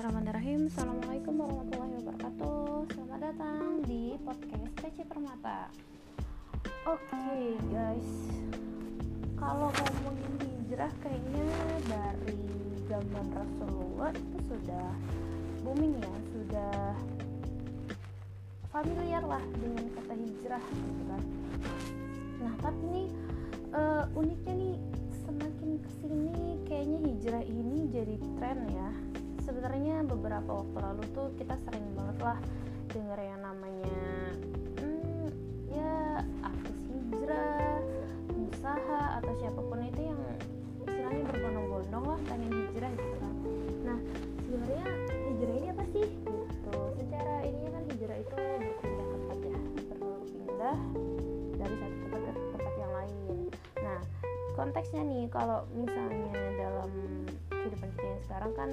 Bismillahirrahmanirrahim. Assalamualaikum warahmatullahi wabarakatuh. Selamat datang di podcast PC Permata. Oke okay, guys. Kalau ngomongin hijrah kayaknya dari zaman Rasulullah itu sudah booming ya Sudah familiar lah dengan kata hijrah gitu kan. Nah tapi nih uh, uniknya nih semakin ke sini kayaknya hijrah ini jadi tren ya sebenarnya beberapa waktu lalu tuh kita sering banget lah denger yang namanya hmm, ya aktif hijrah usaha atau siapa pun itu yang istilahnya berbondong-bondong lah pengen hijrah gitu kan. Nah sebenarnya hijrah ini apa sih? Gitu. Secara ininya kan hijrah itu berpindah tempat ya berpindah dari satu tempat ke tempat yang lain. Nah konteksnya nih kalau misalnya dalam kehidupan kita yang sekarang kan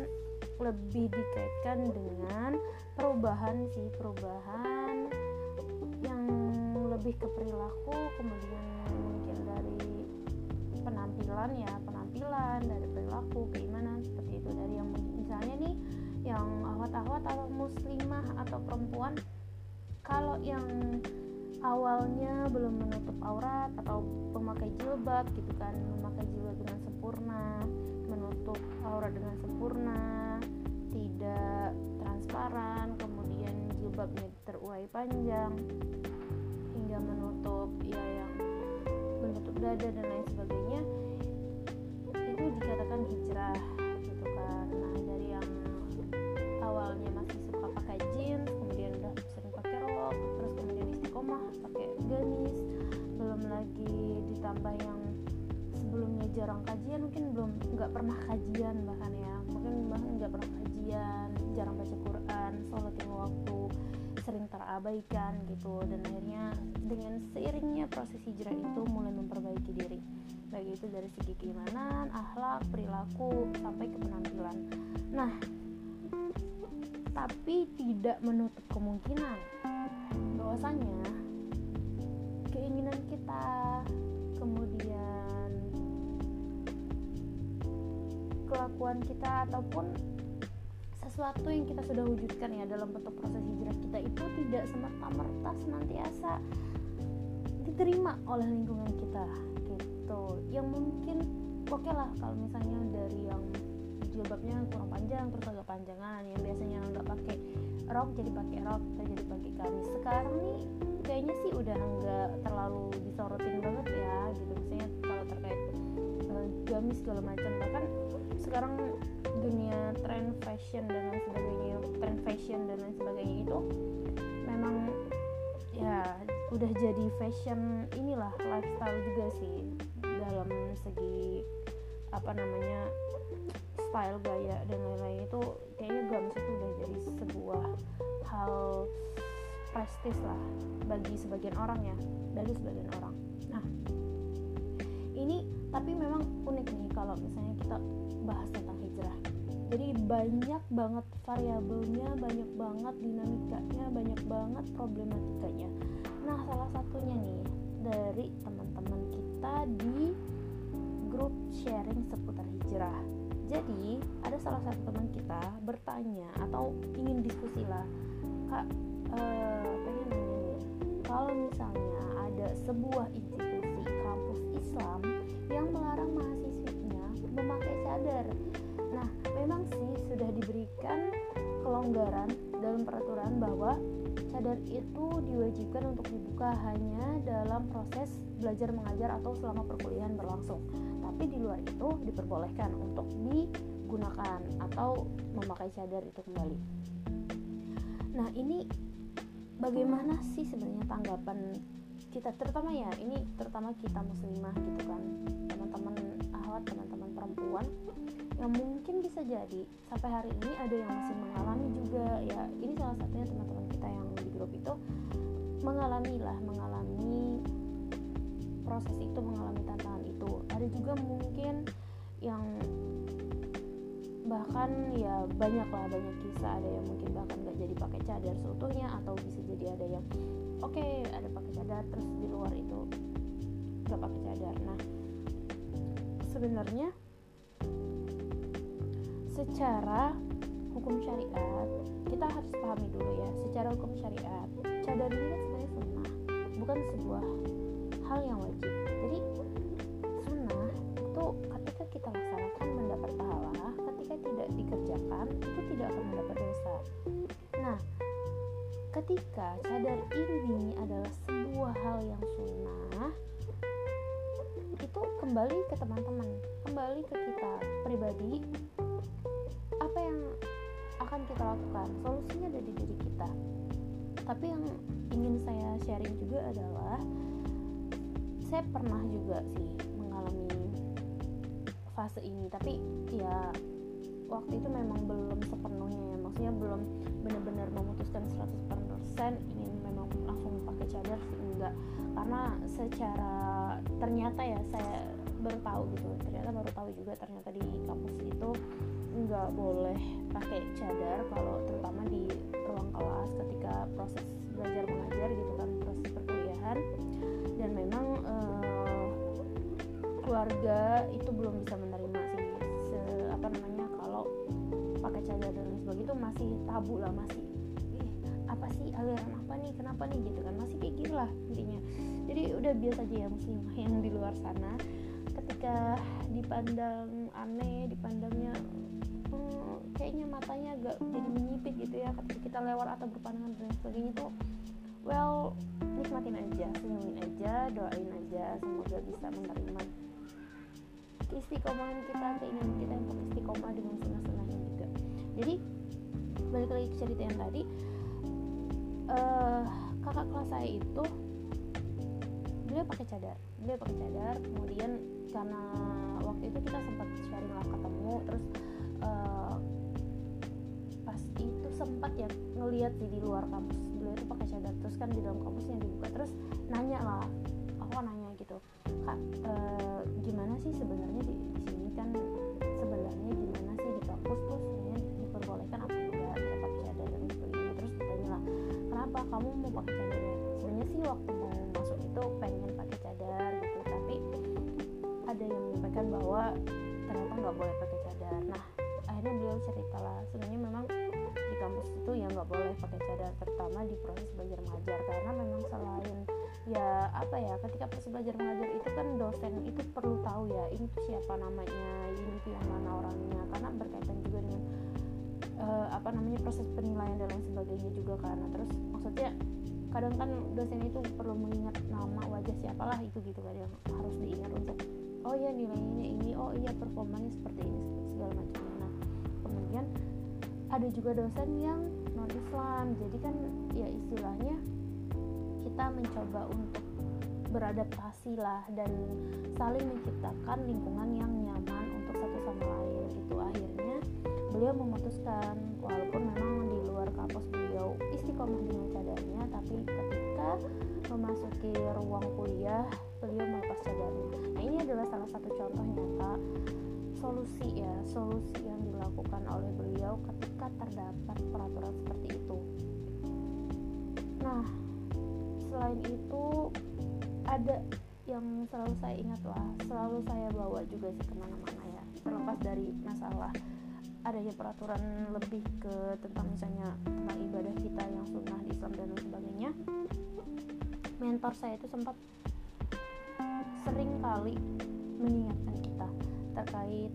lebih dikaitkan dengan perubahan sih perubahan yang lebih ke perilaku kemudian mungkin dari penampilan ya penampilan dari perilaku keimanan seperti itu. Dari yang misalnya nih yang awat-awat atau muslimah atau perempuan kalau yang awalnya belum menutup aurat atau memakai jilbab gitu kan memakai jilbab dengan sempurna menutup aurat dengan sempurna tidak transparan kemudian jilbabnya terurai panjang hingga menutup ya yang menutup dada dan lain sebagainya itu dikatakan hijrah gitu kan. Nah dari yang awalnya masih suka pakai jeans kemudian udah sering pakai rok terus kemudian istiqomah pakai gamis belum lagi ditambah yang jarang kajian mungkin belum nggak pernah kajian bahkan ya. Mungkin bahkan nggak pernah kajian jarang baca Quran yang waktu sering terabaikan gitu. Dan akhirnya dengan seiringnya proses hijrah itu mulai memperbaiki diri. Baik itu dari segi keimanan, akhlak, perilaku sampai ke penampilan. Nah, tapi tidak menutup kemungkinan bahwasanya keinginan kita kelakuan kita ataupun sesuatu yang kita sudah wujudkan ya dalam bentuk proses hijrah kita itu tidak semerta-merta senantiasa diterima oleh lingkungan kita gitu. Yang mungkin oke okay lah kalau misalnya dari yang jilbabnya kurang panjang terus agak panjangan yang biasanya nggak pakai rok jadi pakai rok atau jadi pakai gamis. Sekarang nih kayaknya sih udah nggak terlalu disorotin banget ya gitu. Misalnya kalau terkait gamis segala macam. Bahkan sekarang dunia tren fashion dan lain sebagainya tren fashion dan lain sebagainya itu memang ya udah jadi fashion inilah lifestyle juga sih. Dalam segi apa namanya style gaya dan lain-lain itu kayaknya gamis itu udah jadi sebuah hal prestis lah bagi sebagian orang ya bagi sebagian orang. Nah tapi memang unik nih kalau misalnya kita bahas tentang hijrah. Jadi banyak banget variabelnya banyak banget dinamikanya banyak banget problematikanya. Nah salah satunya nih dari teman-teman kita di grup sharing seputar hijrah. Jadi ada salah satu teman kita bertanya atau ingin diskusi lah kak eh, pengen nanya kalau misalnya ada sebuah institusi kampus Islam yang melarang mahasiswinya memakai cadar. Nah memang sih sudah diberikan kelonggaran dalam peraturan bahwa cadar itu diwajibkan untuk dibuka hanya dalam proses belajar mengajar atau selama perkuliahan berlangsung. Tapi di luar itu diperbolehkan untuk digunakan atau memakai cadar itu kembali. Nah ini bagaimana sih sebenarnya tanggapan kita? Terutama ya ini terutama kita muslimah gitu kan yang mungkin bisa jadi sampai hari ini ada yang masih mengalami juga. Ya ini salah satunya teman-teman kita yang di grup itu mengalami lah mengalami proses itu mengalami tantangan itu. Ada juga mungkin yang bahkan ya banyak lah banyak kisah. Ada yang mungkin bahkan gak jadi pakai cadar seutuhnya atau bisa jadi ada yang oke okay, ada pakai cadar terus di luar itu gak pakai cadar. Nah sebenarnya secara hukum syariat kita harus pahami dulu ya secara hukum syariat cadar ini kan sebenarnya sunnah bukan sebuah hal yang wajib. Jadi sunnah itu ketika kita laksanakan mendapat pahala ketika tidak dikerjakan itu tidak akan mendapat dosa. Nah ketika cadar ini adalah sebuah hal yang sunnah itu kembali ke teman-teman kembali ke kita pribadi apa yang akan kita lakukan? Solusinya ada di diri kita. Tapi yang ingin saya sharing juga adalah saya pernah juga sih mengalami fase ini. Tapi ya waktu itu memang belum sepenuhnya ya. Maksudnya belum benar-benar memutuskan 100% ingin memang langsung pakai cadar sih enggak. Karena secara ternyata ya saya baru tahu gitu. Ternyata baru tahu juga ternyata di kampus itu nggak boleh pakai cadar kalau terutama di ruang kelas ketika proses belajar mengajar gitu kan proses perkuliahan. Dan memang uh, keluarga itu belum bisa menerima sih se apa namanya kalau pakai cadar dan lain sebagainya itu masih tabu lah masih apa sih aliran apa nih kenapa nih? Gitu kan masih kayak gitu lah intinya jadi udah biasa aja ya muslimah yang di luar sana. Ketika dipandang aneh dipandangnya agak jadi menyipit gitu ya ketika kita lewat atau berpandangan dan sebagainya tuh well nikmatin aja senyumin aja doain aja semoga bisa menerima istiqomahan kita keinginan kita untuk istiqomah dengan sunnah-sunnahnya juga. Jadi balik lagi ke cerita yang tadi uh, kakak kelas saya itu beliau pakai cadar beliau pakai cadar kemudian karena waktu itu kita sempat sharing lah ketemu terus uh, pas itu sempat ya ngelihat sih di luar kampus. Beliau itu pakai cadar terus kan di dalam kampusnya dibuka terus nanya lah aku nanya gitu kak uh, gimana sih sebenarnya di, di sini kan? Sebenarnya gimana sih di kampus tuh sebenarnya diperbolehkan apa enggak pakai cadar dan sebagainya? Terus ditanya lah kenapa kamu mau pakai cadar? Sebenarnya sih waktu mau masuk itu pengen pakai cadar gitu tapi ada yang menyampaikan bahwa ternyata nggak boleh pakai cadar. Nah akhirnya beliau cerita lah sebenarnya memang di kampus itu ya nggak boleh pakai cadar terutama di proses belajar mengajar. Karena memang selain ya apa ya ketika proses belajar mengajar itu kan dosen itu perlu tahu ya ini tuh siapa namanya ini tuh yang mana orangnya. Karena berkaitan juga dengan uh, apa namanya proses penilaian dan lain sebagainya juga karena terus maksudnya kadang kan dosen itu perlu mengingat nama wajah siapalah itu gitu kan yang harus diingat untuk oh ya nilainya ini oh iya performanya seperti ini segala macamnya nah kemudian ada juga dosen yang non Islam jadi kan ya istilahnya kita mencoba untuk beradaptasi lah dan saling menciptakan lingkungan yang nyaman untuk satu sama lain. Gitu akhirnya beliau memutuskan walaupun memang di luar kampus beliau istiqomah dengan cadarnya tapi ketika memasuki ruang kuliah beliau melepas cadarnya nah ini adalah salah satu contoh nyata solusi ya solusi yang dilakukan oleh beliau ketika terdapat peraturan seperti itu. Nah selain itu ada yang selalu saya ingat lah selalu saya bawa juga sih ke mana-mana ya terlepas dari masalah adanya peraturan lebih ke tentang misalnya tentang ibadah kita yang sunnah di Islam dan lain sebagainya. Mentor saya itu sempat sering kali mengingatkan terkait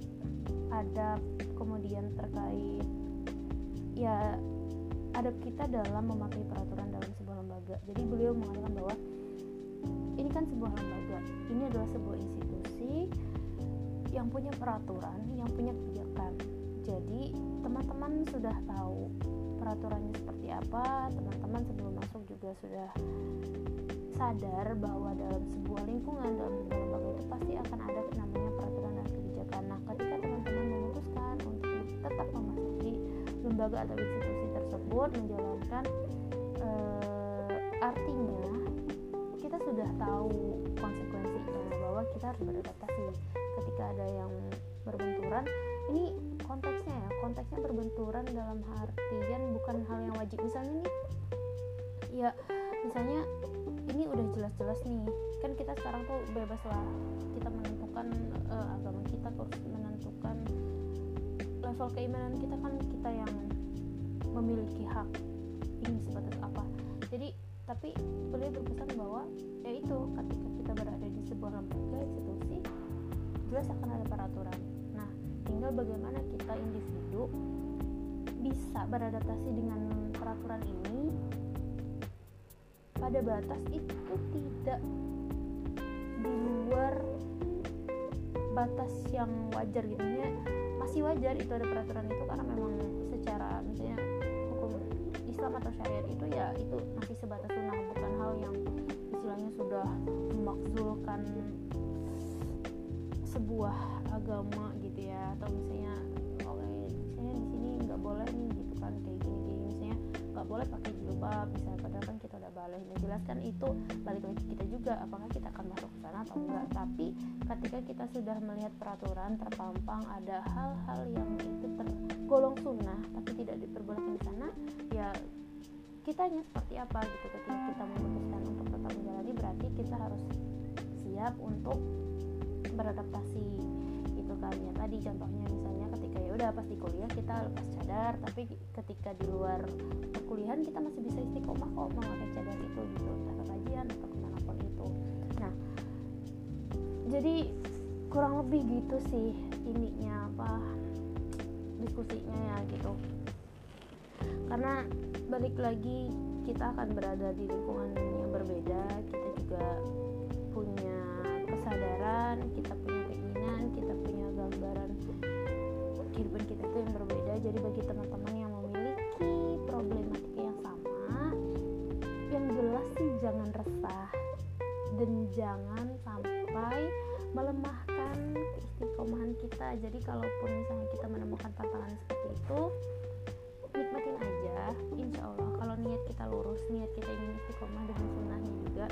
adab kemudian terkait ya adab kita dalam mematuhi peraturan dalam sebuah lembaga. Jadi beliau mengatakan bahwa ini kan sebuah lembaga ini adalah sebuah institusi yang punya peraturan yang punya kebijakan. Jadi teman-teman sudah tahu peraturannya seperti apa teman-teman sebelum masuk juga sudah sadar bahwa dalam sebuah lingkungan dalam sebuah lembaga itu pasti akan ada namanya nah ketika teman-teman memutuskan untuk tetap memasuki lembaga atau institusi tersebut menjalankan uh, artinya kita sudah tahu konsekuensinya bahwa kita harus beradaptasi. Ketika ada yang berbenturan ini konteksnya ya konteksnya berbenturan dalam artian bukan hal yang wajib. Misalnya nih ya misalnya ini udah jelas-jelas nih. Kan kita sekarang tuh bebas lah kita menentukan uh, agama kita terus menentukan soal keimanan kita kan kita yang memiliki hak. Ini sebatas apa? Jadi tapi beliau berpesan bahwa yaitu ketika kita berada di sebuah lembaga institusi jelas akan ada peraturan. Nah tinggal bagaimana kita individu bisa beradaptasi dengan peraturan ini pada batas itu tidak di luar batas yang wajar gitu. Ya masih wajar itu ada peraturan itu karena memang secara misalnya hukum Islam atau syariat itu ya itu masih sebatas sunnah bukan hal yang istilahnya sudah memakzulkan sebuah agama gitu ya. Atau misalnya oke okay, misalnya di sini nggak boleh nih gitu kan kayak gini gini misalnya nggak boleh pakai jilbab misalnya padahal kan kita udah balik nah jelas kan itu balik lagi kita juga apakah kita akan masuk ke sana atau enggak. Tapi ketika kita sudah melihat peraturan terpampang ada hal-hal yang itu tergolong sunnah tapi tidak diperbolehkan di sana ya kitanya seperti apa gitu. Ketika kita memutuskan untuk tetap menjalani berarti kita harus siap untuk beradaptasi. Gitu kan ya tadi contohnya ya udah pas di kuliah kita lepas cadar tapi ketika di luar perkuliahan kita masih bisa istiqomah kok memakai cadar itu gitu entah ke kajian atau ke mana pun itu. Nah jadi kurang lebih gitu sih ininya apa diskusinya ya gitu. Karena balik lagi kita akan berada di lingkungan yang berbeda kita juga punya kesadaran kita punya keinginan kita punya gambaran itu yang berbeda. Jadi bagi teman-teman yang memiliki problematika yang sama yang jelas sih jangan resah dan jangan sampai melemahkan keistiqomahan kita. Jadi kalaupun misalnya kita menemukan tantangan seperti itu nikmatin aja insya Allah. Kalau niat kita lurus niat kita ingin istiqomah dengan sunnahnya juga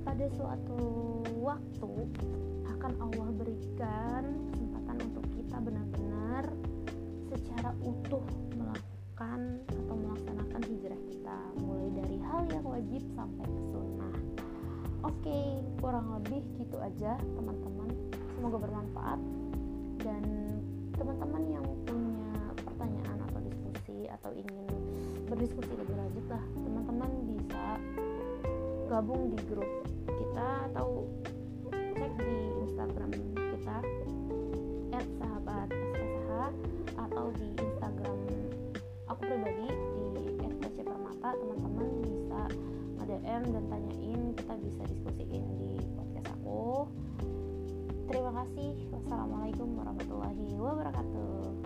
pada suatu waktu akan Allah berikan kesempatan untuk kita benar-benar secara utuh melakukan atau melaksanakan hijrah kita mulai dari hal yang wajib sampai ke sunnah. Oke kurang lebih gitu aja teman-teman. Semoga bermanfaat. Dan teman-teman yang punya pertanyaan atau diskusi atau ingin berdiskusi lebih lanjut lah teman-teman bisa gabung di grup kita atau aku pribadi di @permata teman-teman bisa nge-DM dan tanyain kita bisa diskusiin di podcast aku. Terima kasih. Wassalamualaikum warahmatullahi wabarakatuh